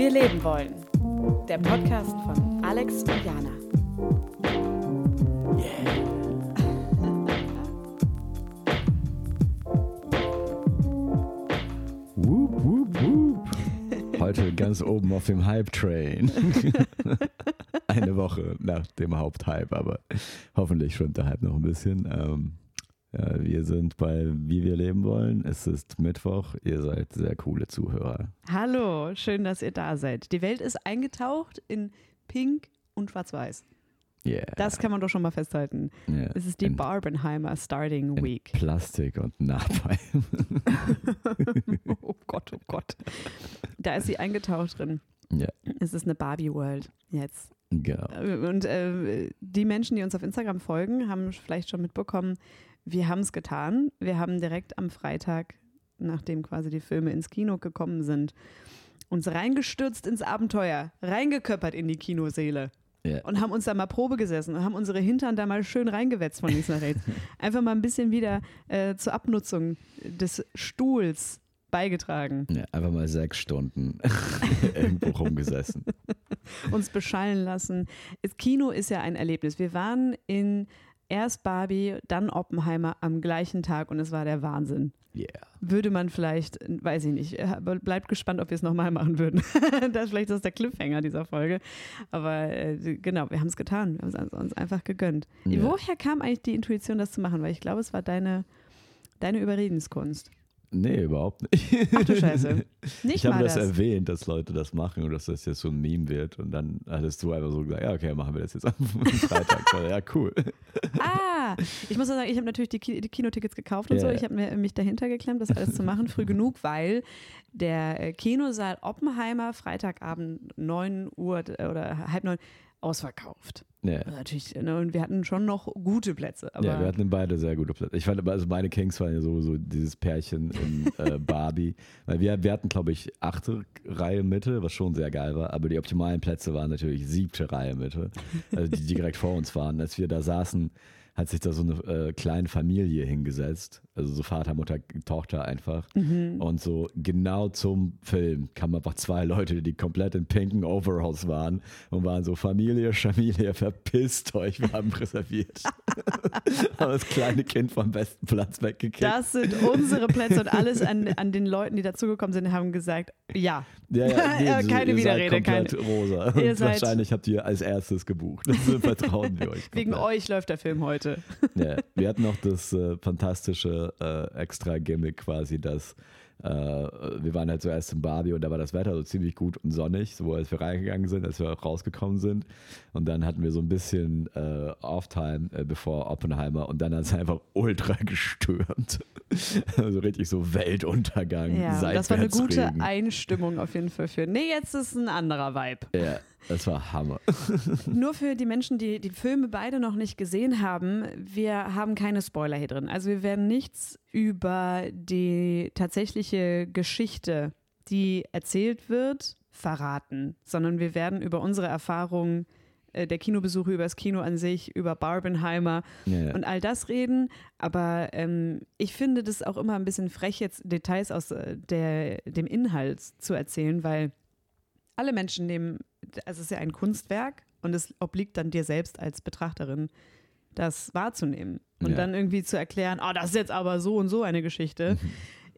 wir leben wollen. Der Podcast von Alex und Jana. Whoop, whoop, whoop. Heute ganz oben auf dem Hype-Train. Eine Woche nach dem Haupthype, aber hoffentlich schwimmt der Hype noch ein bisschen. Ähm, ja, wir sind bei Wie wir leben wollen. Es ist Mittwoch. Ihr seid sehr coole Zuhörer. Hallo, schön, dass ihr da seid. Die Welt ist eingetaucht in Pink und Schwarz-Weiß. Yeah. Das kann man doch schon mal festhalten. Yeah. Es ist die In- Barbenheimer Starting in Week. Plastik und Napalm. oh Gott, oh Gott. Da ist sie eingetaucht drin. ja, Es ist eine Barbie-World jetzt. genau. Und äh, die Menschen, die uns auf Instagram folgen, haben vielleicht schon mitbekommen, wir haben es getan. Wir haben direkt am Freitag, nachdem quasi die Filme ins Kino gekommen sind, uns reingestürzt ins Abenteuer, reingeköppert in die Kinoseele. Ja. Und haben uns da mal Probe gesessen und haben unsere Hintern da mal schön reingewetzt von links nach rechts. Einfach mal ein bisschen wieder äh, zur Abnutzung des Stuhls beigetragen. Ja, einfach mal sechs Stunden irgendwo rumgesessen. uns beschallen lassen. Das Kino ist ja ein Erlebnis. Wir waren in erst Barbie, dann Oppenheimer am gleichen Tag und es war der Wahnsinn. Yeah. Würde man vielleicht, weiß ich nicht, bleibt gespannt, ob wir es nochmal machen würden. das vielleicht ist das der Cliffhanger dieser Folge. Aber äh, genau, wir haben es getan. Wir haben es uns einfach gegönnt. Ja. Woher kam eigentlich die Intuition, das zu machen? Weil ich glaube, es war deine, deine Überredenskunst. Nee, überhaupt nicht. Ach du Scheiße. Nicht Ich habe das, das. erwähnt, dass Leute das machen und dass das jetzt so ein Meme wird. Und dann hattest du einfach so gesagt, ja, okay, machen wir das jetzt am Freitag. Ja, cool. Ah, ich muss sagen, ich habe natürlich die, Ki die Kinotickets gekauft und Ja, so. Ich habe mich dahinter geklemmt, das alles zu machen, früh genug, weil der äh, Kinosaal Oppenheimer Freitagabend 9 Uhr oder halb neun ausverkauft. Ja. Also natürlich, ne, und wir hatten schon noch gute Plätze. Aber ja, wir hatten beide sehr gute Plätze. Ich fand, aber, also meine Kings waren ja sowieso dieses Pärchen in äh, Barbie. Weil wir, wir hatten, glaube ich, achte Reihe Mitte, was schon sehr geil war. Aber die optimalen Plätze waren natürlich siebte Reihe Mitte. Also die direkt vor uns waren. Als wir da saßen, hat sich da so eine äh, kleine Familie hingesetzt. Also so Vater, Mutter, Tochter einfach. Mhm. Und so genau zum Film kamen einfach zwei Leute, die komplett in pinken Overalls waren und waren so Familie, Familie, verpisst euch, wir haben reserviert. haben das kleine Kind vom besten Platz weggekickt. das sind unsere Plätze und alles an, an den Leuten, die dazugekommen sind, haben gesagt, ja. ja, Ja, so, keine ihr Widerrede, seid komplett rosa. Ihr seid- wahrscheinlich habt ihr als erstes gebucht. Also vertrauen wir euch. Wegen komplett. euch läuft der Film heute. Ja, wir hatten noch das äh, fantastische äh, extra Gimmick quasi, dass äh, wir waren halt zuerst in Barbie und da war das Wetter so ziemlich gut und sonnig, so als wir reingegangen sind, als wir auch rausgekommen sind. Und dann hatten wir so ein bisschen äh, Off-Time äh, bevor Oppenheimer und dann hat es einfach ultra gestürmt. also richtig so Weltuntergang, Ja, das war eine gute. Einstimmung auf jeden Fall für. Nee, jetzt ist ein anderer Vibe. Ja, das war Hammer. Nur für die Menschen, die die Filme beide noch nicht gesehen haben, wir haben keine Spoiler hier drin. Also wir werden nichts über die tatsächliche Geschichte, die erzählt wird, verraten, sondern wir werden über unsere Erfahrungen äh, der Kinobesuche, über das Kino an sich, über Barbenheimer Ja, ja. und all das reden. Aber ähm, ich finde das auch immer ein bisschen frech, jetzt Details aus äh, der, dem Inhalt zu erzählen, weil alle Menschen nehmen, also es ist ja ein Kunstwerk und es obliegt dann dir selbst als Betrachterin, das wahrzunehmen und Ja. dann irgendwie zu erklären, oh, das ist jetzt aber so und so eine Geschichte,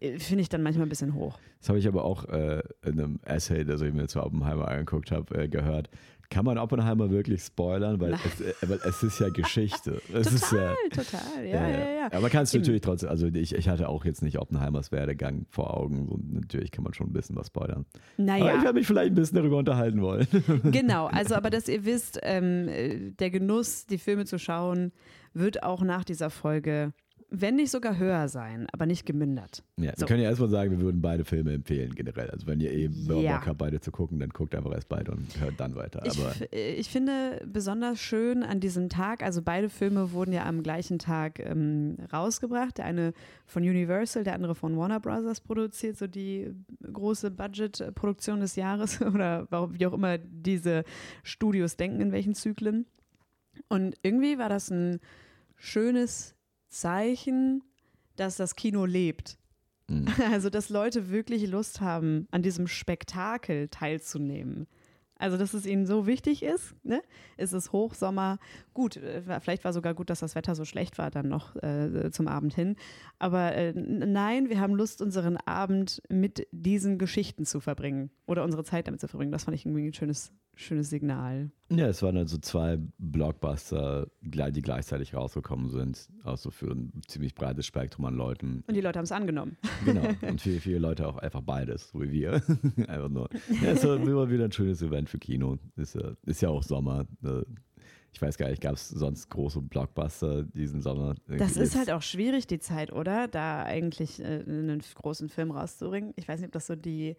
äh, finde ich dann manchmal ein bisschen hoch. Das habe ich aber auch äh, in einem Essay, das ich mir zu Oppenheimer angeguckt habe, äh, gehört. Kann man Oppenheimer wirklich spoilern? Weil, es, äh, weil es ist ja Geschichte. Es ist ja, Total, ja, ja, ja. Aber man kann es Eben. natürlich trotzdem, also ich, ich hatte auch jetzt nicht Oppenheimers Werdegang vor Augen und natürlich kann man schon ein bisschen was spoilern. Aber ich Naja, werde mich vielleicht ein bisschen darüber unterhalten wollen. genau. Also, aber dass ihr wisst, ähm, äh, der Genuss, die Filme zu schauen, wird auch nach dieser Folge, wenn nicht sogar höher sein, aber nicht gemindert. Ja, So. Wir können ja erstmal sagen, wir würden beide Filme empfehlen generell. Also wenn ihr Bock Ja. habt, beide zu gucken, dann guckt einfach erst beide und hört dann weiter. Ich, äh, ich finde besonders schön an diesem Tag, also beide Filme wurden ja am gleichen Tag ähm, rausgebracht. Der eine von Universal, der andere von Warner Brothers produziert, so die große Budget-Produktion des Jahres oder warum- wie auch immer diese Studios denken, in welchen Zyklen. Und irgendwie war das ein schönes Zeichen, dass das Kino lebt. Mhm. Also, dass Leute wirklich Lust haben, an diesem Spektakel teilzunehmen. Also, dass es ihnen so wichtig ist. Ne? Es ist Hochsommer. Gut, äh, vielleicht war sogar gut, dass das Wetter so schlecht war dann noch äh, zum Abend hin. Aber äh, nein, wir haben Lust, unseren Abend mit diesen Geschichten zu verbringen oder unsere Zeit damit zu verbringen. Das fand ich irgendwie ein schönes, schönes Signal. Ja, es waren also zwei Blockbuster, die gleichzeitig rausgekommen sind, auch so für ein ziemlich breites Spektrum an Leuten. Und die Leute haben es angenommen. Genau. Und viele, viele Leute auch einfach beides, so wie wir. einfach nur. Ja, es war immer wieder ein schönes Event für Kino. Ist ja, ist ja auch Sommer. Ne? Ich weiß gar nicht, gab es sonst große Blockbuster diesen Sommer? Das ist halt auch schwierig, die Zeit, oder? Da eigentlich äh, einen großen Film rauszubringen. Ich weiß nicht, ob das so die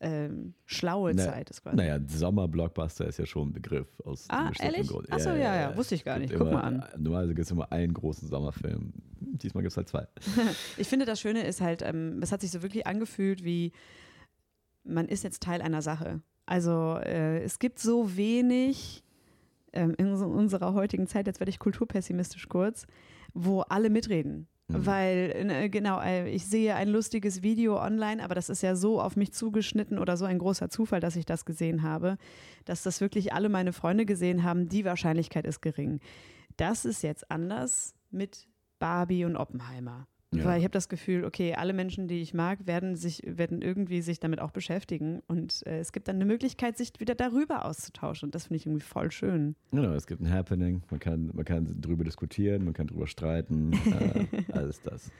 ähm, schlaue Na, Zeit ist quasi. Naja, Sommer-Blockbuster ist ja schon ein Begriff aus Ah, ehrlich? Grund. Achso, ja, ja, wusste ich gar nicht. Guck immer, mal an. Normalerweise gibt es immer einen großen Sommerfilm. Diesmal gibt es halt zwei. Ich finde, das Schöne ist halt, ähm, es hat sich so wirklich angefühlt, wie man ist jetzt Teil einer Sache. Also äh, es gibt so wenig ähm, in so unserer heutigen Zeit, jetzt werde ich kulturpessimistisch kurz, wo alle mitreden. Mhm. Weil, äh, genau, äh, ich sehe ein lustiges Video online, aber das ist ja so auf mich zugeschnitten oder so ein großer Zufall, dass ich das gesehen habe, dass das wirklich alle meine Freunde gesehen haben. Die Wahrscheinlichkeit ist gering. Das ist jetzt anders mit Barbie und Oppenheimer. Ja. Weil ich habe das Gefühl, okay, alle Menschen, die ich mag, werden sich, werden irgendwie sich damit auch beschäftigen. Und äh, es gibt dann eine Möglichkeit, sich wieder darüber auszutauschen. Und das finde ich irgendwie voll schön. Genau, es gibt ein Happening, man kann, man kann drüber diskutieren, man kann drüber streiten, äh, alles das.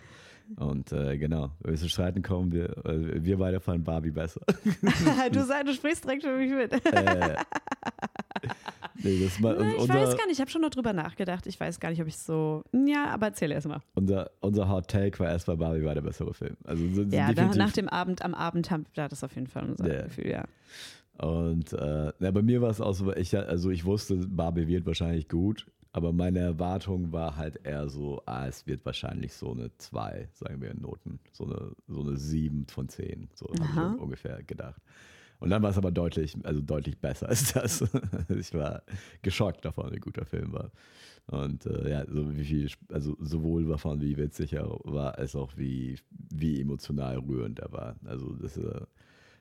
Und äh, genau, wenn wir zu streiten kommen, wir, äh, wir beide fanden Barbie besser. du, sagst, du sprichst direkt für mich mit. äh, nee, das mal, Na, ich unser, weiß gar nicht, ich habe schon noch drüber nachgedacht. Ich weiß gar nicht, ob ich so. Ja, aber erzähl erst mal. unser, unser Hot Take war erstmal Barbie war der bessere Film. Also so, Ja, da, nach dem Abend, am Abend haben wir das auf jeden Fall unser Ja. Gefühl, ja. Und äh, na, bei mir war es auch so, ich, also ich wusste, Barbie wird wahrscheinlich gut, aber meine Erwartung war halt eher so, ah, es wird wahrscheinlich so eine 2, sagen wir in Noten, so eine, so eine 7 von 10, so habe ich ungefähr gedacht. Und dann war es aber deutlich, also deutlich besser als das. ich war geschockt davon, wie gut der Film war. Und äh, ja, so wie viel, also sowohl davon, wie witzig er war, als auch wie, wie emotional rührend er war. Also das, äh,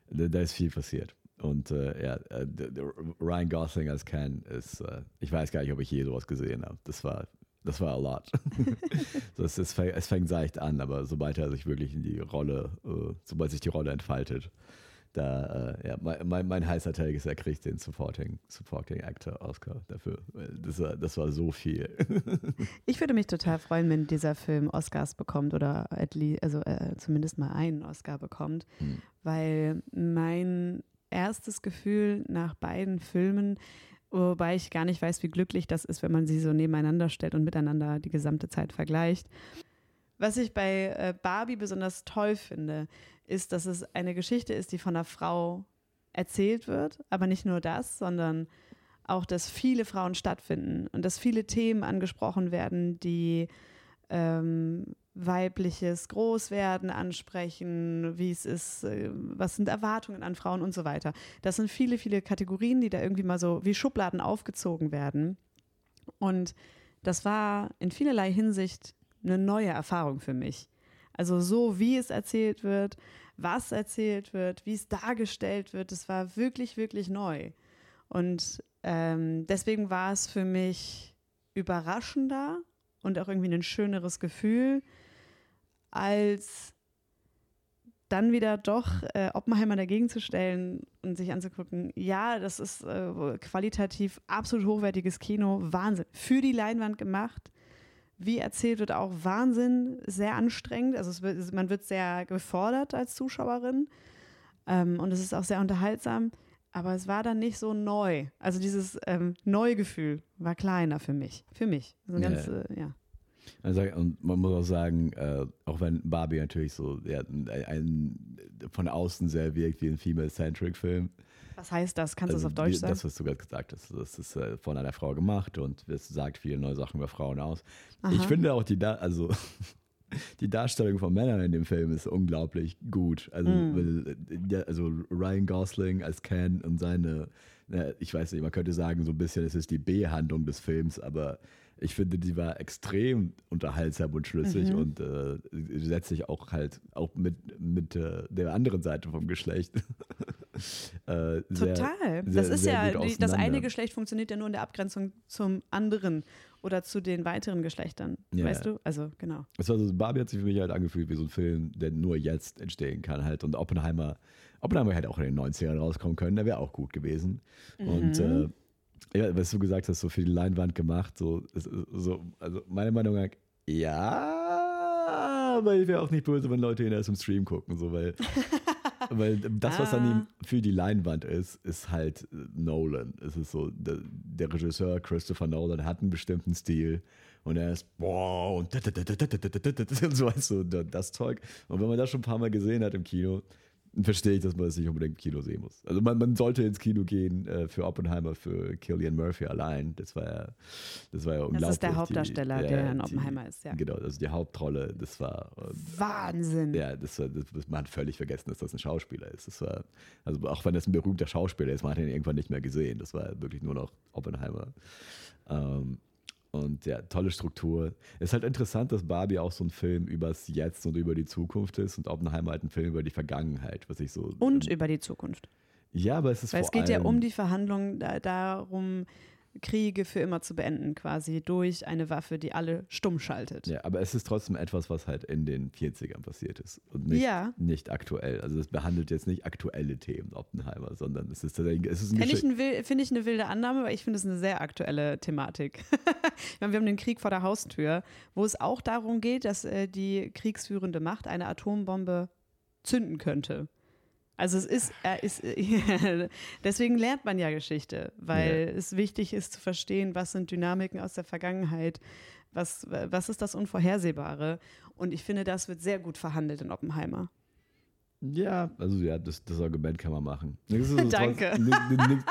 da ist viel passiert. Und äh, ja, äh, Ryan Gosling als Ken ist, äh, ich weiß gar nicht, ob ich je sowas gesehen habe. Das war, das war a lot. so, es, fängt, es fängt seicht an, aber sobald er sich wirklich in die Rolle, äh, sobald sich die Rolle entfaltet, da, äh, ja, mein, mein, mein heißer Take ist, er kriegt den Supporting, Supporting Actor Oscar dafür. Das war, das war so viel. Ich würde mich total freuen, wenn dieser Film Oscars bekommt oder at least, also äh, zumindest mal einen Oscar bekommt, Hm. weil mein erstes Gefühl nach beiden Filmen, wobei ich gar nicht weiß, wie glücklich das ist, wenn man sie so nebeneinander stellt und miteinander die gesamte Zeit vergleicht. Was ich bei äh, Barbie besonders toll finde, ist, dass es eine Geschichte ist, die von einer Frau erzählt wird, aber nicht nur das, sondern auch, dass viele Frauen stattfinden und dass viele Themen angesprochen werden, die ähm, weibliches Großwerden ansprechen, wie es ist, äh, was sind Erwartungen an Frauen und so weiter. Das sind viele, viele Kategorien, die da irgendwie mal so wie Schubladen aufgezogen werden. Und das war in vielerlei Hinsicht eine neue Erfahrung für mich. Also so, wie es erzählt wird, was erzählt wird, wie es dargestellt wird, das war wirklich, wirklich neu. Und ähm, deswegen war es für mich überraschender und auch irgendwie ein schöneres Gefühl, als dann wieder doch äh, Oppenheimer dagegen zu stellen und sich anzugucken, ja, das ist äh, qualitativ absolut hochwertiges Kino, Wahnsinn. Für die Leinwand gemacht. Wie erzählt wird auch Wahnsinn, sehr anstrengend. Also wird, man wird sehr gefordert als Zuschauerin ähm, und es ist auch sehr unterhaltsam. Aber es war dann nicht so neu. Also dieses ähm, Neugefühl war kleiner für mich. Für mich. Also Ja. ganz, äh, ja. Also, und man muss auch sagen, äh, auch wenn Barbie natürlich so ja, ein, ein, von außen sehr wirkt wie ein Female-Centric Film. Was heißt das? Kannst du Also es auf Deutsch sagen? Das, was du gerade gesagt hast, das ist äh, von einer Frau gemacht und es sagt viele neue Sachen über Frauen aus. Aha. Ich finde auch die, da also die Darstellung von Männern in dem Film ist unglaublich gut. Also, Mm. also Ryan Gosling als Ken und seine, ich weiß nicht, man könnte sagen, so ein bisschen, es ist die B-Handlung des Films, aber ich finde, die war extrem unterhaltsam und schlüssig Mhm. und äh, setzt sich auch halt auch mit, mit äh, der anderen Seite vom Geschlecht. äh, sehr- Total. sehr- das ist ja, das eine. Geschlecht funktioniert ja nur in der Abgrenzung zum anderen oder zu den weiteren Geschlechtern. Ja. Weißt du? Also, genau. Es war so, Barbie hat sich für mich halt angefühlt wie so ein Film, der nur jetzt entstehen kann halt. Und Oppenheimer, Oppenheimer hätte auch in den 90ern rauskommen können, der wäre auch gut gewesen. Und äh, Mhm. ja, was du gesagt hast, so für die Leinwand gemacht, so, so also meine Meinung nach, ja, aber ich wäre auch nicht böse, wenn Leute ihn erst im Stream gucken, so, weil, weil das, was an Ah. ihm für die Leinwand ist, ist halt äh, Nolan. Es ist so, der, der Regisseur Christopher Nolan hat einen bestimmten Stil und er ist boah und und so weißt du, das Zeug. Und wenn man das schon ein paar Mal gesehen hat im Kino, verstehe ich, dass man das nicht unbedingt im Kino sehen muss. Also man, man sollte ins Kino gehen äh, für Oppenheimer, für Killian Murphy allein. Das war ja, das war ja unglaublich. Das ist der Die- Hauptdarsteller, ja, der in die- Oppenheimer ist, ja. Genau, also die Hauptrolle, das war Wahnsinn. ja, das, war- das, das, man hat völlig vergessen, dass das ein Schauspieler ist. Das war, also auch wenn das ein berühmter Schauspieler ist, man hat ihn irgendwann nicht mehr gesehen. Das war wirklich nur noch Oppenheimer. Ähm, und ja, tolle Struktur. Es ist halt interessant, dass Barbie auch so ein Film übers Jetzt und über die Zukunft ist und Oppenheimer halt ein Film über die Vergangenheit, was ich so. Und über die Zukunft. ja, aber es ist Weil vor es geht ja allem, um die Verhandlungen da, darum, Kriege für immer zu beenden, quasi durch eine Waffe, die alle stumm schaltet. Ja, aber es ist trotzdem etwas, was halt in den 40ern passiert ist und nicht, Ja. nicht aktuell. Also es behandelt jetzt nicht aktuelle Themen, Oppenheimer, sondern es ist tatsächlich, es ist ein Finde ich, finde ich eine wilde Annahme, aber ich finde es eine sehr aktuelle Thematik. ich meine, wir haben den Krieg vor der Haustür, wo es auch darum geht, dass äh, die kriegsführende Macht eine Atombombe zünden könnte. Also es ist, er ist deswegen lernt man ja Geschichte, weil es wichtig ist zu verstehen, was sind Dynamiken aus der Vergangenheit, was, was ist das Unvorhersehbare. Und ich finde, das wird sehr gut verhandelt in Oppenheimer. Ja, also ja, das, das Argument kann man machen. Das ist Danke. trotz-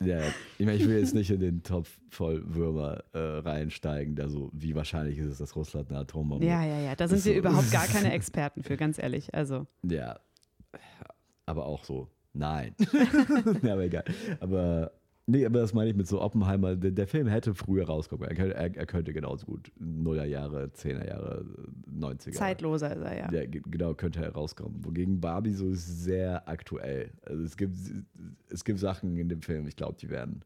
ja, ich meine, ich will jetzt nicht in den Topf voll Würmer äh, reinsteigen, da so, wie wahrscheinlich ist es, dass Russland eine Atombombe Ja, ja, ja. Da sind wir so- überhaupt gar keine Experten für, ganz ehrlich. Also. Ja, aber auch so, nein. ja, aber egal. Aber, nee, aber das meine ich mit so Oppenheimer, der, der Film hätte früher rauskommen. Er, könnte- er, er könnte genauso gut Nuller Jahre, Zehner Jahre, 90er. Zeitloser ist er, ja. Ja, ge- genau, könnte herauskommen. Wogegen Barbie so ist sehr aktuell. Also es gibt, es gibt Sachen in dem Film, ich glaube, die wären,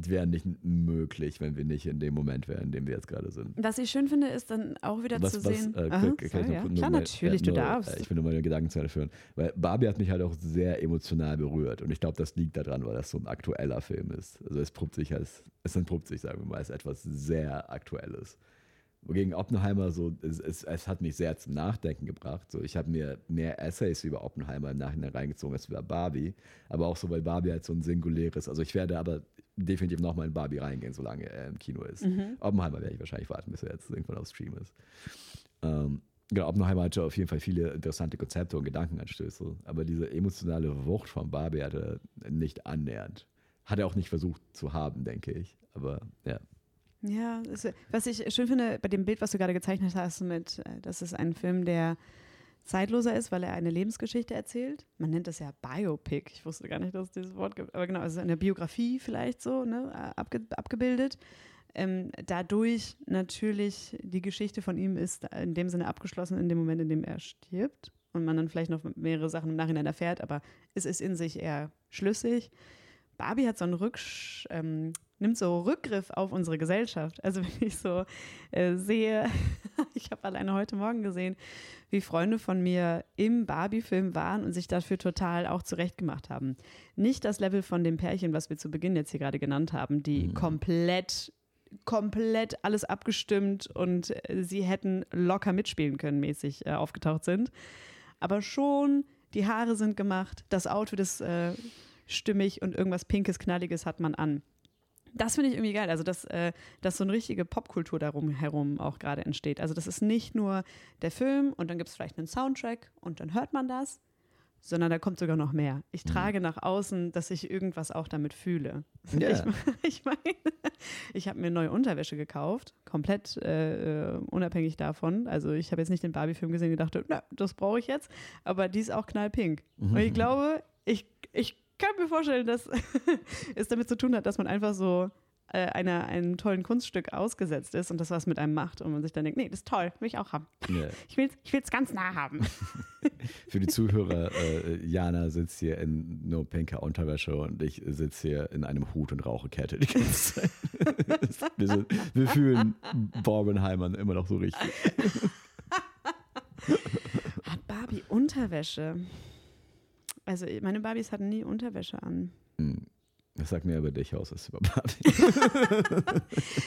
die wären nicht möglich, wenn wir nicht in dem Moment wären, in dem wir jetzt gerade sind. Was ich schön finde, ist dann auch wieder Was, zu was, sehen. äh, Aha, sorry, ja. Klar, mal- natürlich, du nur, darfst. äh, Ich will nur meine Gedanken zu Ende führen. Weil Barbie hat mich halt auch sehr emotional berührt. Und ich glaube, das liegt daran, weil das so ein aktueller Film ist. Also es probt sich als, es entpuppt sich, sagen wir mal, als etwas sehr Aktuelles. Wogegen Oppenheimer so, es, es, es hat mich sehr zum Nachdenken gebracht. So, ich habe mir mehr Essays über Oppenheimer im Nachhinein reingezogen als über Barbie. Aber auch so, weil Barbie halt so ein singuläres, also ich werde aber definitiv nochmal in Barbie reingehen, solange er im Kino ist. Mhm. Oppenheimer werde ich wahrscheinlich warten, bis er jetzt irgendwann auf Stream ist. Ähm, genau, Oppenheimer hatte auf jeden Fall viele interessante Konzepte und Gedankenanstöße, aber diese emotionale Wucht von Barbie hatte er nicht annähernd. Hat er auch nicht versucht zu haben, denke ich. Aber ja. Ja, was ich schön finde bei dem Bild, was du gerade gezeichnet hast, mit, äh, das ist ein Film, der zeitloser ist, weil er eine Lebensgeschichte erzählt. Man nennt das ja Biopic. Ich wusste gar nicht, dass es dieses Wort gibt. Aber genau, also eine Biografie vielleicht so, ne, abge abgebildet. Ähm, dadurch natürlich die Geschichte von ihm ist in dem Sinne abgeschlossen, in dem Moment, in dem er stirbt. Und man dann vielleicht noch mehrere Sachen im Nachhinein erfährt, aber es ist in sich eher schlüssig. Barbie hat so einen Rücksch ähm, nimmt so Rückgriff auf unsere Gesellschaft. Also wenn ich so äh, sehe, ich habe alleine heute Morgen gesehen, wie Freunde von mir im Barbie-Film waren und sich dafür total auch zurechtgemacht haben. Nicht das Level von dem Pärchen, was wir zu Beginn jetzt hier gerade genannt haben, die Mhm. komplett komplett alles abgestimmt und äh, sie hätten locker mitspielen können mäßig äh, aufgetaucht sind. Aber schon, die Haare sind gemacht, das Outfit ist äh, stimmig und irgendwas Pinkes, Knalliges hat man an. Das finde ich irgendwie geil. Also, dass, äh, dass so eine richtige Popkultur darum herum auch gerade entsteht. Also, das ist nicht nur der Film und dann gibt es vielleicht einen Soundtrack und dann hört man das, sondern da kommt sogar noch mehr. Ich trage nach außen, dass ich irgendwas auch damit fühle. Ja. Ich, ich meine, ich habe mir neue Unterwäsche gekauft, komplett äh, äh, unabhängig davon. Also, ich habe jetzt nicht den Barbie-Film gesehen und dachte, na, das brauche ich jetzt, aber die ist auch knallpink. Und ich glaube, ich, ich kann mir vorstellen, dass es damit zu tun hat, dass man einfach so äh, einer, einem tollen Kunststück ausgesetzt ist und das was mit einem macht und man sich dann denkt, nee, das ist toll, will ich auch haben. Ja. Ich will es ich ganz nah haben. Für die Zuhörer, äh, Jana sitzt hier in nur pinker Unterwäsche und ich sitze hier in einem Hut und rauche Kette die ganze Zeit. wir, sind, wir fühlen Borbenheimern immer noch so richtig. Hat Barbie Unterwäsche? Also meine Barbies hatten nie Unterwäsche an. Hm. Das sagt mehr über dich aus als über Barbie.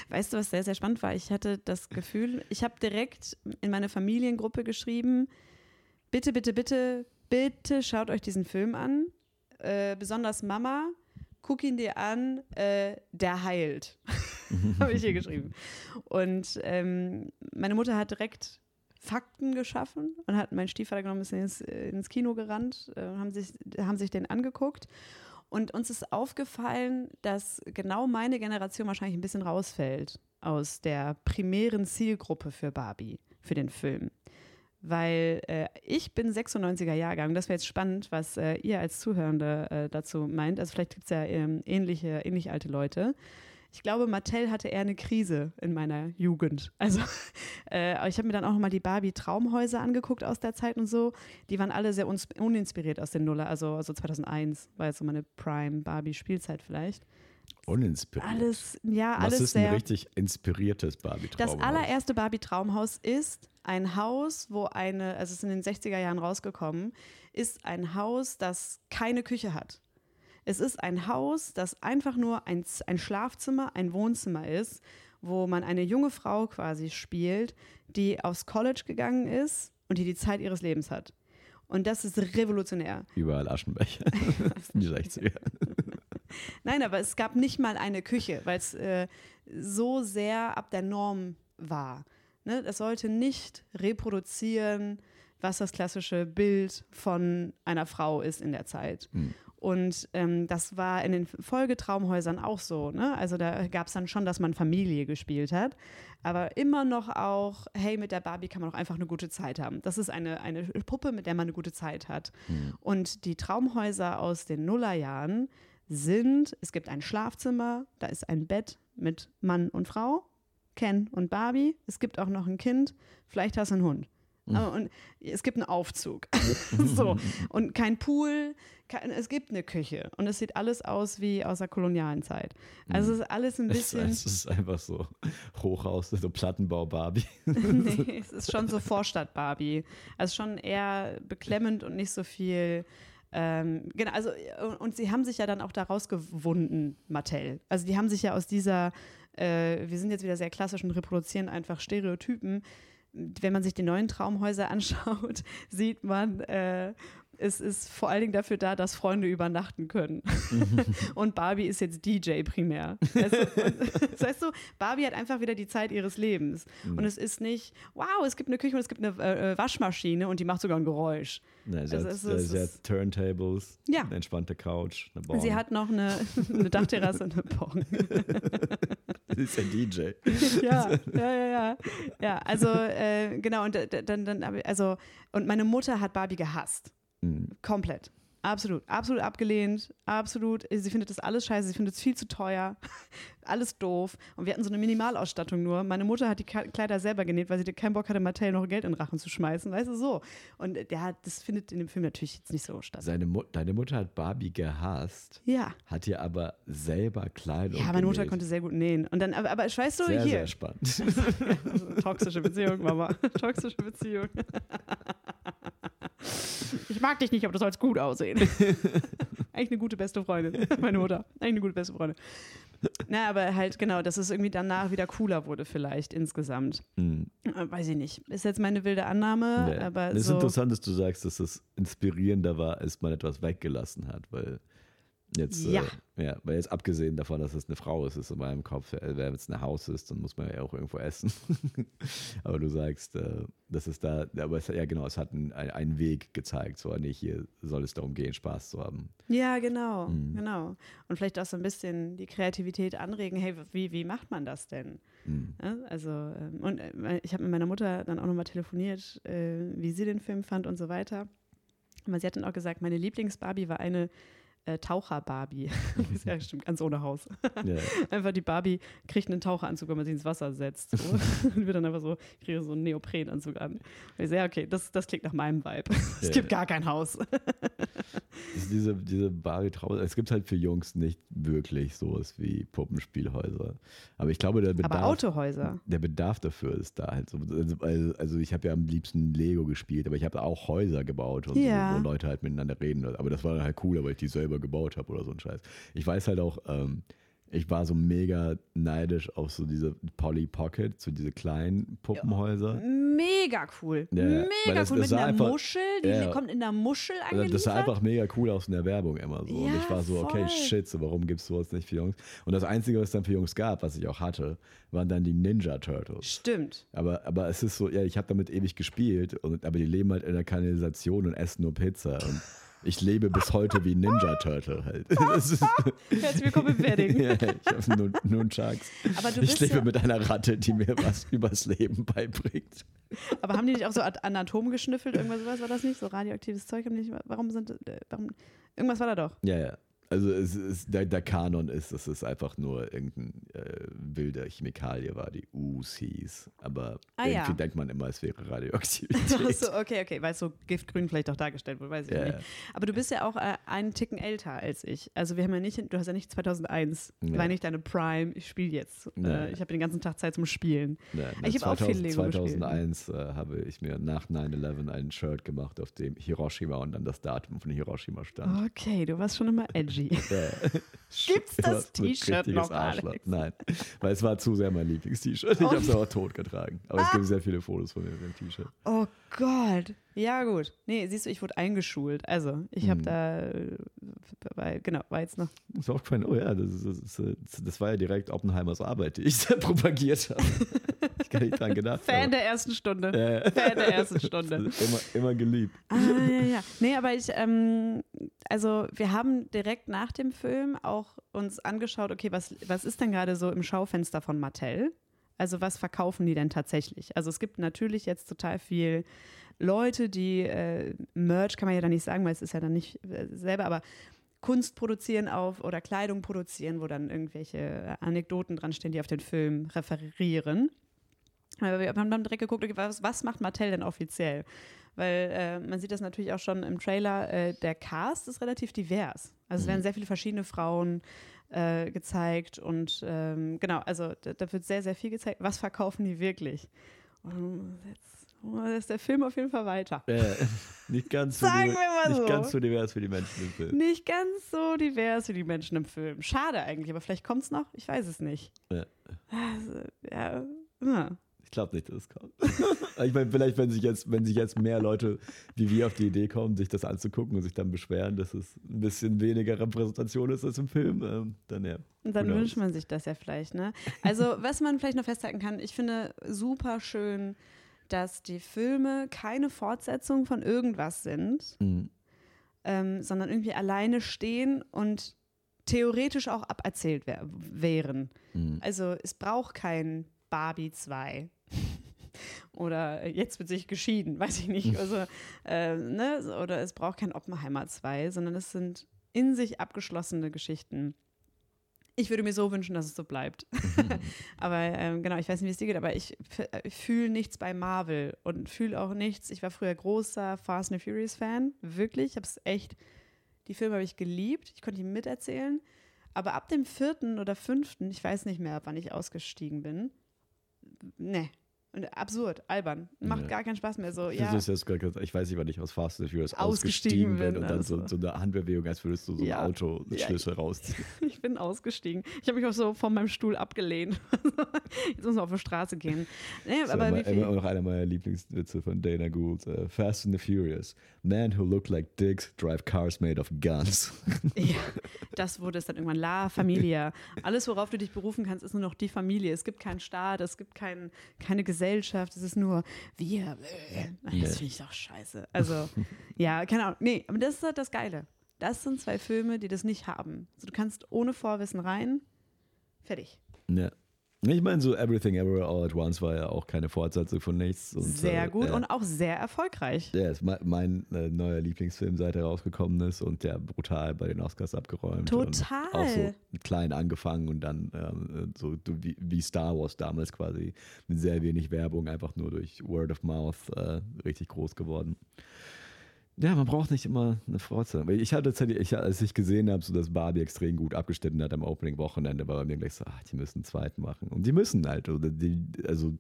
weißt du, was sehr, sehr spannend war? Ich hatte das Gefühl, ich habe direkt in meine Familiengruppe geschrieben, bitte, bitte, bitte, bitte schaut euch diesen Film an. Äh, besonders Mama, guck ihn dir an, äh, der heilt. habe ich hier geschrieben. Und ähm, meine Mutter hat direkt Fakten geschaffen und hat meinen Stiefvater genommen, ist ins, ins Kino gerannt, äh, haben, sich, haben sich den angeguckt. Und uns ist aufgefallen, dass genau meine Generation wahrscheinlich ein bisschen rausfällt aus der primären Zielgruppe für Barbie, für den Film. Weil äh, ich bin 96er Jahrgang, das wäre jetzt spannend, was äh, ihr als Zuhörende äh, dazu meint. Also vielleicht gibt es ja ähm, ähnliche, ähnlich alte Leute. Ich glaube, Mattel hatte eher eine Krise in meiner Jugend. Also äh, ich habe mir dann auch nochmal die Barbie-Traumhäuser angeguckt aus der Zeit und so. Die waren alle sehr uninspiriert aus den Nuller, also, also 2001 war jetzt so meine Prime-Barbie-Spielzeit vielleicht. Uninspiriert? Alles, ja, Was alles ist ein richtig inspiriertes Barbie-Traumhaus? Das allererste Barbie-Traumhaus ist ein Haus, wo eine, also es ist in den 60er Jahren rausgekommen, ist ein Haus, das keine Küche hat. Es ist ein Haus, das einfach nur ein, ein Schlafzimmer, ein Wohnzimmer ist, wo man eine junge Frau quasi spielt, die aufs College gegangen ist und die die Zeit ihres Lebens hat. Und das ist revolutionär. Überall Aschenbecher. die 60er. Nein, aber es gab nicht mal eine Küche, weil es äh, so sehr ab der Norm war. Ne? Das sollte nicht reproduzieren, was das klassische Bild von einer Frau ist in der Zeit. Hm. Und ähm, das war in den Folgetraumhäusern auch so. Ne? Also da gab es dann schon, dass man Familie gespielt hat. Aber immer noch auch, hey, mit der Barbie kann man auch einfach eine gute Zeit haben. Das ist eine, eine Puppe, mit der man eine gute Zeit hat. Mhm. Und die Traumhäuser aus den Nullerjahren sind, es gibt ein Schlafzimmer, da ist ein Bett mit Mann und Frau, Ken und Barbie. Es gibt auch noch ein Kind, vielleicht hast du einen Hund. Mhm. Und es gibt einen Aufzug. so. Und kein Pool, kein, es gibt eine Küche. Und es sieht alles aus wie aus der kolonialen Zeit. Also es ist alles ein bisschen. Es, es ist einfach so Hochhaus, so Plattenbau-Barbie. nee, es ist schon so Vorstadt-Barbie. Also schon eher beklemmend und nicht so viel. Ähm, genau, also, und sie haben sich ja dann auch daraus gewunden, Mattel. Also, die haben sich ja aus dieser, äh, wir sind jetzt wieder sehr klassisch und reproduzieren einfach Stereotypen wenn man sich die neuen Traumhäuser anschaut, sieht man, äh, es ist vor allen Dingen dafür da, dass Freunde übernachten können. und Barbie ist jetzt DJ primär. Weißt du, das heißt so, Barbie hat einfach wieder die Zeit ihres Lebens. Mhm. Und es ist nicht, wow, es gibt eine Küche und es gibt eine äh, äh Waschmaschine und die macht sogar ein Geräusch. Nee, sie, also hat, es, sie hat Turntables, ja. eine entspannte Couch, eine Bon. Sie hat noch eine, eine Dachterrasse und eine Bon. Ist ein DJ. ja, ja, ja, ja. Ja, also äh, genau, und dann, dann, also, und meine Mutter hat Barbie gehasst. Mhm. Komplett. Absolut, absolut abgelehnt, absolut. Sie findet das alles scheiße, sie findet es viel zu teuer, alles doof. Und wir hatten so eine Minimalausstattung nur. Meine Mutter hat die Kleider selber genäht, weil sie keinen Bock hatte, Mattel noch Geld in den Rachen zu schmeißen, weißt du, so. Und ja, das findet in dem Film natürlich jetzt nicht so statt. Seine Mu deine Mutter hat Barbie gehasst. Ja. Hat ihr aber selber Kleidung Ja, meine genäht. Mutter konnte sehr gut nähen. Und dann, aber, aber weißt du, sehr, hier. Sehr spannend. toxische Beziehung, Mama. toxische Beziehung. Ich mag dich nicht, aber du sollst gut aussehen. Eigentlich eine gute beste Freundin, meine Mutter. Eigentlich eine gute beste Freundin. Na, aber halt genau, dass es irgendwie danach wieder cooler wurde, vielleicht insgesamt. Mhm. Weiß ich nicht. Ist jetzt meine wilde Annahme, nee. aber. Es ist so interessant, dass du sagst, dass es inspirierender war, als man etwas weggelassen hat, weil Jetzt, ja. Äh, ja, weil jetzt abgesehen davon, dass es eine Frau ist, ist in meinem Kopf, äh, wenn es ein Haus ist, dann muss man ja auch irgendwo essen. aber du sagst, äh, dass es da, aber es, ja genau, es hat einen, einen Weg gezeigt, so, nee, hier soll es darum gehen, Spaß zu haben. Ja, genau, mhm. genau. Und vielleicht auch so ein bisschen die Kreativität anregen, hey, wie, wie macht man das denn? Mhm. Ja, also, ähm, und äh, ich habe mit meiner Mutter dann auch nochmal telefoniert, äh, wie sie den Film fand und so weiter. Aber sie hat dann auch gesagt, meine Lieblings-Barbie war eine, äh, Taucher-Barbie. ja, stimmt, ganz ohne Haus. Ja. Einfach die Barbie kriegt einen Taucheranzug, wenn man sie ins Wasser setzt. So. Und wird dann einfach so, kriege so einen Neoprenanzug an. Und ich so, ja, okay, das, das klingt nach meinem Vibe. Es Ja. gibt gar kein Haus. Ist diese, diese Barbie Trauer. Es gibt halt für Jungs nicht wirklich sowas wie Puppenspielhäuser. Aber ich glaube, der Bedarf, Aber Autohäuser. der Bedarf dafür ist da halt so. Also, also- also ich habe ja am liebsten Lego gespielt, aber ich habe auch Häuser gebaut und Ja. so, wo Leute halt miteinander reden. Aber das war dann halt cooler, weil ich die selber gebaut habe oder so ein Scheiß. Ich weiß halt auch, ähm, ich war so mega neidisch auf so diese Polly Pocket, so diese kleinen Puppenhäuser. Mega cool. Ja, Mega das- cool. das Mit einer einfach- Muschel. Die Ja. kommt in der Muschel Also angeliefert. Das sah einfach mega cool aus in der Werbung immer so. und Ja, ich war so, okay, voll. shit, so warum gibt es sowas nicht für Jungs? Und das Einzige, was es dann für Jungs gab, was ich auch hatte, waren dann die Ninja Turtles. Stimmt. Aber, aber es ist so, ja, ich habe damit ewig gespielt, und, aber die leben halt in der Kanalisation und essen nur Pizza. Und ich lebe bis heute wie Ninja Turtle halt. Herzlich willkommen im Wedding. ja, ich habe nur Nunchucks. Aber du Ich lebe ja, mit einer Ratte, die mir was übers Leben beibringt. aber haben die nicht auch so Ad- Anatom geschnüffelt? Irgendwas sowas war das nicht? So radioaktives Zeug haben die nicht? Warum sind, äh, warum, irgendwas war da doch. Ja, ja. Also es ist, der, der Kanon ist, dass es einfach nur irgendein äh, wilder Chemikalie war, die Us hieß. Aber Ah, irgendwie ja. denkt man immer, es wäre Ach Radioaktivität. so, okay, okay, weil es so giftgrün vielleicht auch dargestellt wurde, weiß ich Ja, nicht. Aber du bist ja auch äh, einen Ticken älter als ich. Also wir haben ja nicht, du hast ja nicht 2001, Ja. war nicht deine Prime, ich spiele jetzt. Ja. Äh, ich habe den ganzen Tag Zeit zum Spielen. Ja, Ich hab auch viel Lego 2001 äh, habe ich mir nach 9-11 ein Shirt gemacht, auf dem Hiroshima und dann das Datum von Hiroshima stand. Okay, du warst schon immer edgy. Ja. Gibt's das T-Shirt noch, Arschloch. Alex? Nein, weil es war zu sehr mein Lieblings-T-Shirt. Ich Oh. habe es aber tot getragen. Aber es gibt sehr viele Fotos von mir mit dem T-Shirt. Oh Gott. Ja, gut. Nee, siehst du, ich wurde eingeschult. Also, ich habe Hm. da, äh, weil, genau, war jetzt noch. Ist auch kein, oh ja, das, ist, das war ja direkt Oppenheimers Arbeit, die ich da propagiert habe. Kann nicht dran gedacht Fan der ersten Stunde. Ja, Fan der ersten Stunde. immer, immer geliebt. Ah, ja, ja. Nee, aber ich, ähm, also wir haben direkt nach dem Film auch uns angeschaut, okay, was, was ist denn gerade so im Schaufenster von Mattel? Also was verkaufen die denn tatsächlich? Also es gibt natürlich jetzt total viel Leute, die äh, Merch kann man ja dann nicht sagen, weil es ist ja dann nicht äh, selber, aber Kunst produzieren auf oder Kleidung produzieren, wo dann irgendwelche Anekdoten dran stehen, die auf den Film referieren. Wir haben dann direkt geguckt, was, was macht Mattel denn offiziell? Weil äh, man sieht das natürlich auch schon im Trailer, äh, der Cast ist relativ divers. Also es werden sehr viele verschiedene Frauen äh, gezeigt und ähm, genau, also da, da wird sehr, sehr viel gezeigt. Was verkaufen die wirklich? Und jetzt oh, ist der Film auf jeden Fall weiter. Nicht ganz so, Sagen wir mal nicht so. ganz so divers für die Menschen im Film. Nicht ganz so divers wie die Menschen im Film. Schade eigentlich, aber vielleicht kommt es noch. Ich weiß es nicht. Ja. Also, ja. hm. Ich glaube nicht, dass es kommt. ich meine, vielleicht, wenn sich, jetzt, wenn sich jetzt mehr Leute wie wir auf die Idee kommen, sich das anzugucken und sich dann beschweren, dass es ein bisschen weniger Repräsentation ist als im Film, ähm, dann ja. Und dann wünscht man sich das ja vielleicht, ne? Also, was man vielleicht noch festhalten kann, ich finde super schön, dass die Filme keine Fortsetzung von irgendwas sind, Mhm. ähm, sondern irgendwie alleine stehen und theoretisch auch aberzählt wär wären. Mhm. Also, es braucht kein Barbie 2. Oder jetzt wird sich geschieden, weiß ich nicht. Also, äh, ne? Oder es braucht kein Oppenheimer 2, sondern es sind in sich abgeschlossene Geschichten. Ich würde mir so wünschen, dass es so bleibt. aber ähm, genau, ich weiß nicht, wie es dir geht, aber ich, äh, ich fühle nichts bei Marvel und fühle auch nichts. Ich war früher großer Fast and Furious Fan, wirklich. Ich habe es echt, die Filme habe ich geliebt. Ich konnte die miterzählen. Aber ab dem vierten oder fünften, ich weiß nicht mehr, wann ich ausgestiegen bin, ne. Und absurd, albern. Macht Ja. gar keinen Spaß mehr. So, Das ja. ist jetzt ich weiß nicht, wann ich aus Fast and the Furious Ausgestiegen ausgestiegen bin und dann so, also. so eine Handbewegung, als würdest du so Ja. ein Auto Ja. Schlüssel rausziehen. Ich bin ausgestiegen. Ich habe mich auch so von meinem Stuhl abgelehnt. Jetzt muss man auf die Straße gehen. Nee, Das ist aber immer, immer noch einer meiner Lieblingswitze von Dana Gould. äh, Fast and the Furious. Men who look like dicks drive cars made of guns. ja, das wurde es dann irgendwann. La Familia. Alles, worauf du dich berufen kannst, ist nur noch die Familie. Es gibt keinen Staat, es gibt kein, keine Gesellschaft, es ist nur wir. Das Ja. finde ich doch scheiße. Also, ja, keine Ahnung. Nee, aber das ist halt das Geile. Das sind zwei Filme, die das nicht haben. Also, du kannst ohne Vorwissen rein, fertig. ja. Ich meine, so Everything Everywhere All at Once war ja auch keine Fortsetzung von nichts. Und, sehr gut äh, und auch sehr erfolgreich. Ja, ist mein, mein äh, neuer Lieblingsfilm, seit er rausgekommen ist und der brutal bei den Oscars abgeräumt. Total. Auch so klein angefangen und dann ähm, so wie, wie, Star Wars damals quasi mit sehr wenig Werbung, einfach nur durch Word of Mouth äh, richtig groß geworden. Ja, man braucht nicht immer eine Fortsetzung. Ich hatte ich, als ich gesehen habe, so dass Barbie extrem gut abgeschnitten hat am Opening-Wochenende, war bei mir gleich so, ach, die müssen einen zweiten machen. Und die müssen halt. Oder die, also,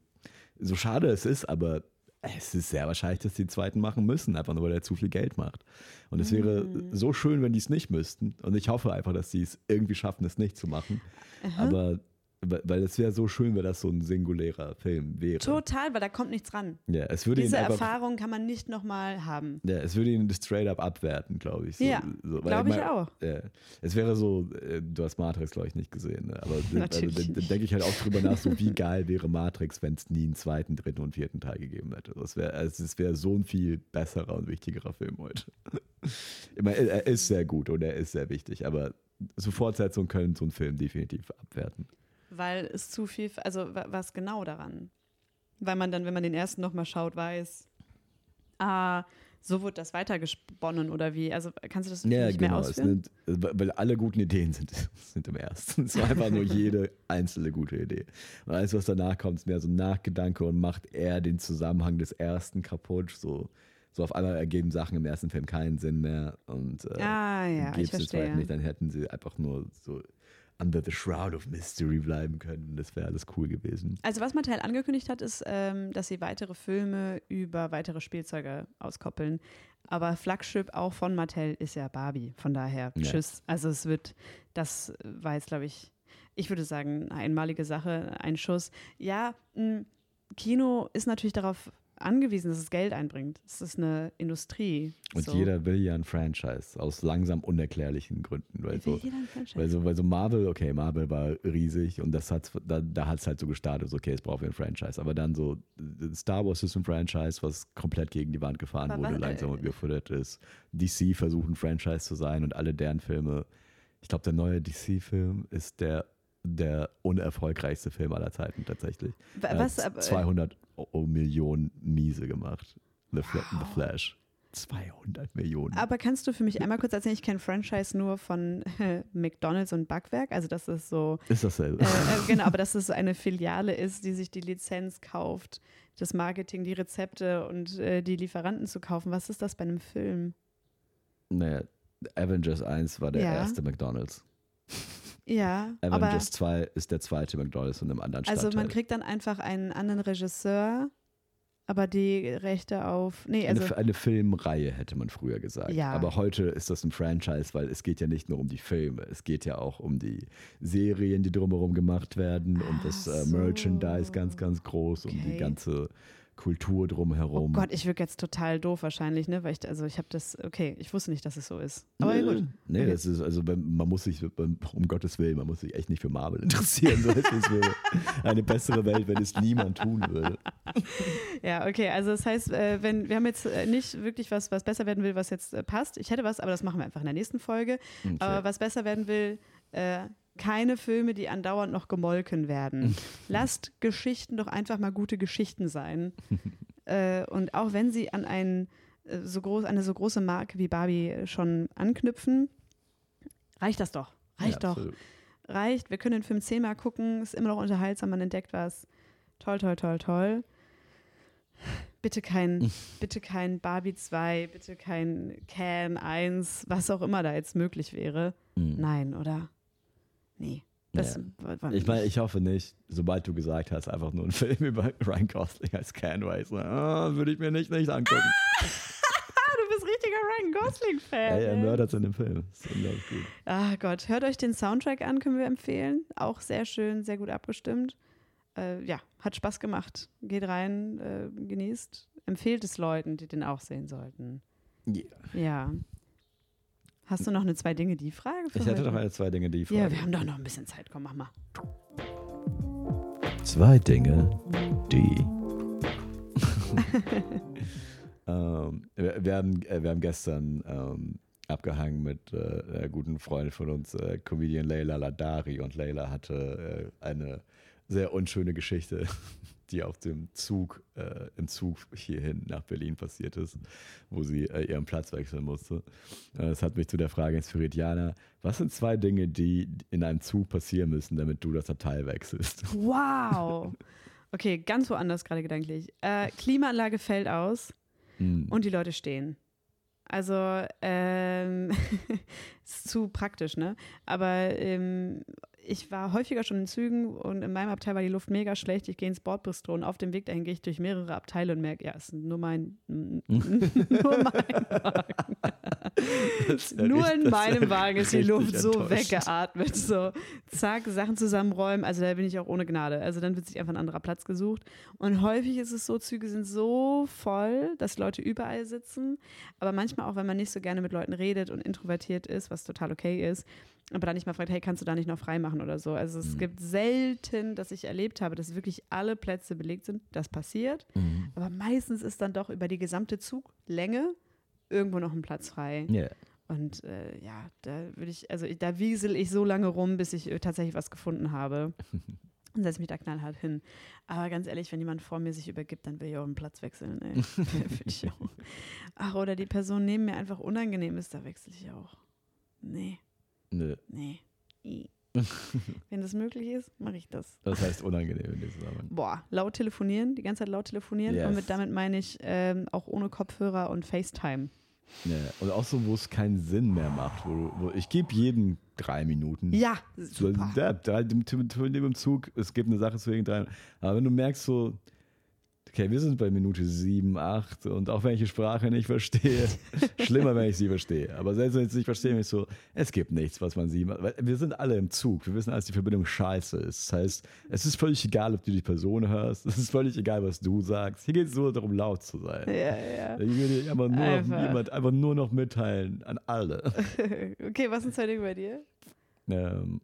so schade es ist, aber es ist sehr wahrscheinlich, dass die einen zweiten machen müssen, einfach nur weil er zu viel Geld macht. Und es wäre mhm. so schön, wenn die es nicht müssten. Und ich hoffe einfach, dass sie es irgendwie schaffen, es nicht zu machen. Aha. Aber weil es wäre so schön, wenn das so ein singulärer Film wäre. Total, weil da kommt nichts ran. Ja, es würde Diese einfach, Erfahrung kann man nicht nochmal haben. Ja, es würde ihn straight up abwerten, glaube ich. So, ja, so, glaube ich auch. Ja, es wäre so, äh, du hast Matrix, glaube ich, nicht gesehen. Ne? Aber also, dann, denke ich halt auch drüber nach, so wie geil wäre Matrix, wenn es nie einen zweiten, dritten und vierten Teil gegeben hätte. Das wär, also, es wäre so ein viel besserer und wichtigerer Film heute. ich meine, er ist sehr gut und er ist sehr wichtig, aber so Fortsetzungen können so einen Film definitiv abwerten weil es zu viel, also was genau daran? Weil man dann, wenn man den ersten nochmal schaut, weiß, ah, so wird das weitergesponnen oder wie? Also kannst du das ja, nicht genau, mehr ausführen? Nimmt, weil alle guten Ideen sind, sind im ersten. Es war einfach nur jede einzelne gute Idee. Und alles, was danach kommt, ist mehr so ein Nachgedanke und macht eher den Zusammenhang des ersten kaputt. So, so auf einmal ergeben Sachen im ersten Film keinen Sinn mehr und äh, ah, ja, ich verstehe. nicht, dann hätten sie einfach nur so under the shroud of mystery bleiben können. Das wäre alles cool gewesen. Also was Mattel angekündigt hat, ist, ähm, dass sie weitere Filme über weitere Spielzeuge auskoppeln. Aber Flagship auch von Mattel ist ja Barbie. Von daher, ja. tschüss. Also es wird, das war jetzt, glaube ich, ich würde sagen, eine einmalige Sache, ein Schuss. Ja, Kino ist natürlich darauf angewiesen, dass es Geld einbringt. Es ist eine Industrie. Und so. jeder will ja ein Franchise aus langsam unerklärlichen Gründen. Weil, so, weil, so, weil so Marvel, okay, Marvel war riesig und das hat's, da, da hat es halt so gestartet, so, okay, brauchen wir ein Franchise. Aber dann so, Star Wars ist ein Franchise, was komplett gegen die Wand gefahren Aber wurde, was, langsam und überfuttert ist. DC versucht ein Franchise zu sein und alle deren Filme, ich glaube, der neue DC-Film ist der der unerfolgreichste Film aller Zeiten tatsächlich. Was, äh, 200 Millionen Miese gemacht. The, wow. The, Flash. 200 Millionen. Aber kannst du für mich einmal kurz erzählen, ich kenne Franchise nur von äh, McDonalds und Backwerk, also dass es so. Ist dasselbe. Äh, äh, genau, aber dass es so eine Filiale ist, die sich die Lizenz kauft, das Marketing, die Rezepte und äh, die Lieferanten zu kaufen. Was ist das bei einem Film? Naja, Avengers 1 war der ja. erste McDonalds. Ja. Avengers 2 ist der zweite McDonalds in einem anderen Stadtteil. Also man kriegt dann einfach einen anderen Regisseur, aber die Rechte auf. Nee, also eine, eine Filmreihe hätte man früher gesagt. Ja. Aber heute ist das ein Franchise, weil es geht ja nicht nur um die Filme, es geht ja auch um die Serien, die drumherum gemacht werden und das äh, Merchandise ganz, ganz groß okay. und die ganze Kultur drumherum. Oh Gott, ich wirke jetzt total doof wahrscheinlich, ne? Weil ich, also ich habe das, okay, ich wusste nicht, dass es so ist. Aber nee, gut. Nee, okay. das ist, also man muss sich, um Gottes Willen, man muss sich echt nicht für Marvel interessieren. So ist es eine bessere Welt, wenn es niemand tun würde. Ja, okay, also das heißt, äh, wenn, wir haben jetzt äh, nicht wirklich was, was besser werden will, was jetzt äh, passt. Ich hätte was, aber das machen wir einfach in der nächsten Folge. Okay. Aber was besser werden will, äh, keine Filme, die andauernd noch gemolken werden. Lasst Geschichten doch einfach mal gute Geschichten sein. äh, und auch wenn sie an ein, äh, so groß, eine so große Marke wie Barbie schon anknüpfen, reicht das doch. Reicht ja, doch. Absolut. Reicht. Wir können den Film zehnmal gucken, ist immer noch unterhaltsam, man entdeckt was. Toll, toll, toll, toll. Bitte kein, bitte kein Barbie 2, bitte kein Can 1, was auch immer da jetzt möglich wäre. Mhm. Nein, oder? Nee. Das ja. Ich meine, ich hoffe nicht, sobald du gesagt hast, einfach nur ein Film über Ryan Gosling als Canway, so, oh, würde ich mir nicht, nicht angucken. du bist richtiger Ryan Gosling-Fan. Ja, er mördert in dem Film. Das ist unglaublich gut. Ah Gott, hört euch den Soundtrack an, können wir empfehlen. Auch sehr schön, sehr gut abgestimmt. Äh, ja, hat Spaß gemacht. Geht rein, äh, genießt. Empfehlt es Leuten, die den auch sehen sollten. Yeah. Ja. Hast du noch eine zwei Dinge die Frage? ich hätte noch eine zwei Dinge die Frage. Ja, wir haben doch noch ein bisschen Zeit. Komm, mach mal. Zwei Dinge die. ähm, wir, wir, haben, äh, wir haben gestern ähm, abgehangen mit äh, einer guten Freundin von uns, äh, Comedian Leila Ladari. Und Leila hatte äh, eine sehr unschöne Geschichte, die auf dem Zug, äh, im Zug hierhin nach Berlin passiert ist, wo sie äh, ihren Platz wechseln musste. Äh, das hat mich zu der Frage inspiriert, Jana, was sind zwei Dinge, die in einem Zug passieren müssen, damit du das Abteil wechselst? Wow. Okay, ganz woanders gerade gedanklich. Äh, Klimaanlage fällt aus Hm. und die Leute stehen. Also, ähm, ist zu praktisch, ne? Aber ähm, ich war häufiger schon in Zügen und in meinem Abteil war die Luft mega schlecht. Ich gehe ins Bordbistro und auf dem Weg dahin gehe ich durch mehrere Abteile und merke, ja, es ist nur mein, nur mein Wagen. Ja Nur richtig- in meinem ja Wagen ist die Luft so weggeatmet. So, zack, Sachen zusammenräumen. Also da bin ich auch ohne Gnade. Also dann wird sich einfach ein anderer Platz gesucht. Und häufig ist es so, Züge sind so voll, dass Leute überall sitzen. Aber manchmal auch, wenn man nicht so gerne mit Leuten redet und introvertiert ist, was total okay ist, aber dann nicht mal fragt, hey, kannst du da nicht noch frei machen oder so. Also es Mhm. gibt selten, dass ich erlebt habe, dass wirklich alle Plätze belegt sind. Das passiert. Mhm. Aber meistens ist dann doch über die gesamte Zuglänge irgendwo noch ein Platz frei. Ja. Und äh, ja, da würde ich, also da wiesel ich so lange rum, bis ich äh, tatsächlich was gefunden habe. Und setze mich da knallhart hin. Aber ganz ehrlich, wenn jemand vor mir sich übergibt, dann will ich auch einen Platz wechseln. Ey. Ach, oder die Person neben mir einfach unangenehm ist, da wechsle ich auch. Nee, Nö. nee. Wenn das möglich ist, mache ich das. Das heißt unangenehm in diesem Zusammenhang. Boah, laut telefonieren, die ganze Zeit laut telefonieren. Yes. Und mit, damit meine ich ähm, auch ohne Kopfhörer und FaceTime. Ja. Und auch so, wo es keinen Sinn mehr macht. Wo, wo ich gebe jedem drei Minuten. Ja, So, super. da, da, im, im, im Zug, es gibt eine Sache zu wegen drei. Aber wenn du merkst, so, okay, wir sind bei Minute sieben, acht und auch wenn ich die Sprache nicht verstehe, schlimmer, wenn ich sie verstehe. Aber selbst wenn ich sie nicht verstehe, bin ich so, es gibt nichts, was man sieht. Wir sind alle im Zug. Wir wissen, dass die Verbindung scheiße ist. Das heißt, es ist völlig egal, ob du die Person hörst. Es ist völlig egal, was du sagst. Hier geht es nur darum, laut zu sein. Ja, ja. Ich will dir einfach nur, noch, Einfach. jemand, einfach nur noch mitteilen an alle. okay, was zwei Dinge bei dir? Ähm,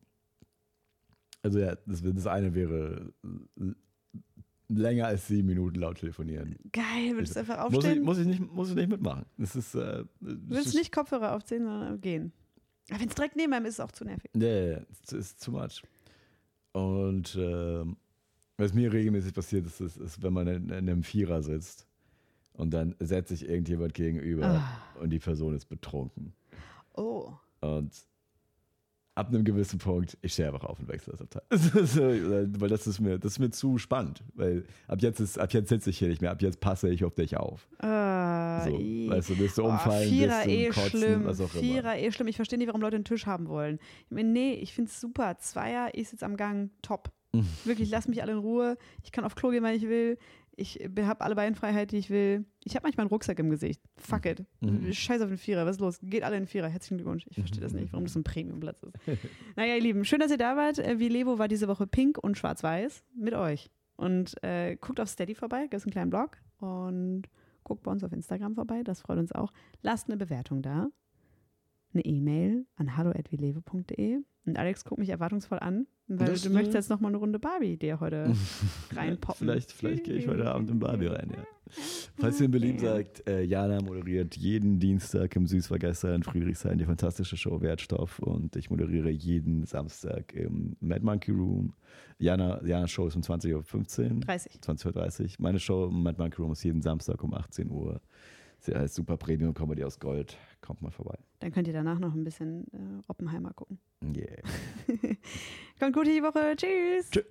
also ja, das, das eine wäre länger als sieben Minuten laut telefonieren. Geil, würdest du einfach Muss ich, aufstehen? muss ich nicht, muss ich nicht mitmachen. Das ist, äh, willst nicht Kopfhörer aufziehen, sondern gehen. Aber wenn es direkt neben einem ist, ist es auch zu nervig. Ja, es ist too much. Und ähm, was mir regelmäßig passiert, ist, ist, ist, wenn man in, in einem Vierer sitzt und dann setzt sich irgendjemand gegenüber Ah. und die Person ist betrunken. Oh. Und ab einem gewissen Punkt, ich stehe einfach auf und wechsle das Abteil. weil das ist, mir, das ist mir zu spannend. Weil ab jetzt, ist, ab jetzt sitze ich hier nicht mehr, ab jetzt passe ich auf dich auf. Ah, So, weißt du, bist du Oh, umfallen, Vierer bist du eh kotzen, schlimm. was auch immer. Vierer eh schlimm. Ich verstehe nicht, warum Leute einen Tisch haben wollen. Ich meine, nee, ich finde es super. Zweier, ich sitze am Gang, top. Wirklich, lass mich alle in Ruhe. Ich kann auf Klo gehen, wann ich will. Ich habe alle Beinfreiheit, die ich will. Ich habe manchmal einen Rucksack im Gesicht. Fuck it. Mhm. Scheiß auf den Vierer. Was ist los? Geht alle in den Vierer. Herzlichen Glückwunsch. Ich verstehe das nicht, warum das ein Premiumplatz ist. naja, ihr Lieben, schön, dass ihr da wart. Äh, Vilevo war diese Woche pink und schwarz-weiß mit euch. Und äh, guckt auf Steady vorbei, gibt es einen kleinen Blog. Und guckt bei uns auf Instagram vorbei, das freut uns auch. Lasst eine Bewertung da. Eine E-Mail an hallo.vilevo.de. Und Alex guckt mich erwartungsvoll an, weil Das, du äh, möchtest jetzt nochmal eine Runde Barbie dir heute reinpoppen. Vielleicht, vielleicht gehe ich heute Abend in Barbie rein, ja. Falls ihr in Berlin sagt, äh, Jana moderiert jeden Dienstag im Süßvergeister in Friedrichshain die fantastische Show Wertstoff und ich moderiere jeden Samstag im Mad Monkey Room. Jana, Jana Show ist um 20.15 Uhr. 30. 20.30 Uhr. Meine Show im Mad Monkey Room ist jeden Samstag um 18 Uhr. Sie heißt Super Premium Comedy aus Gold. Kommt mal vorbei. Dann könnt ihr danach noch ein bisschen äh, Oppenheimer gucken. Yeah. Kommt gut die Woche. Tschüss. Tschüss.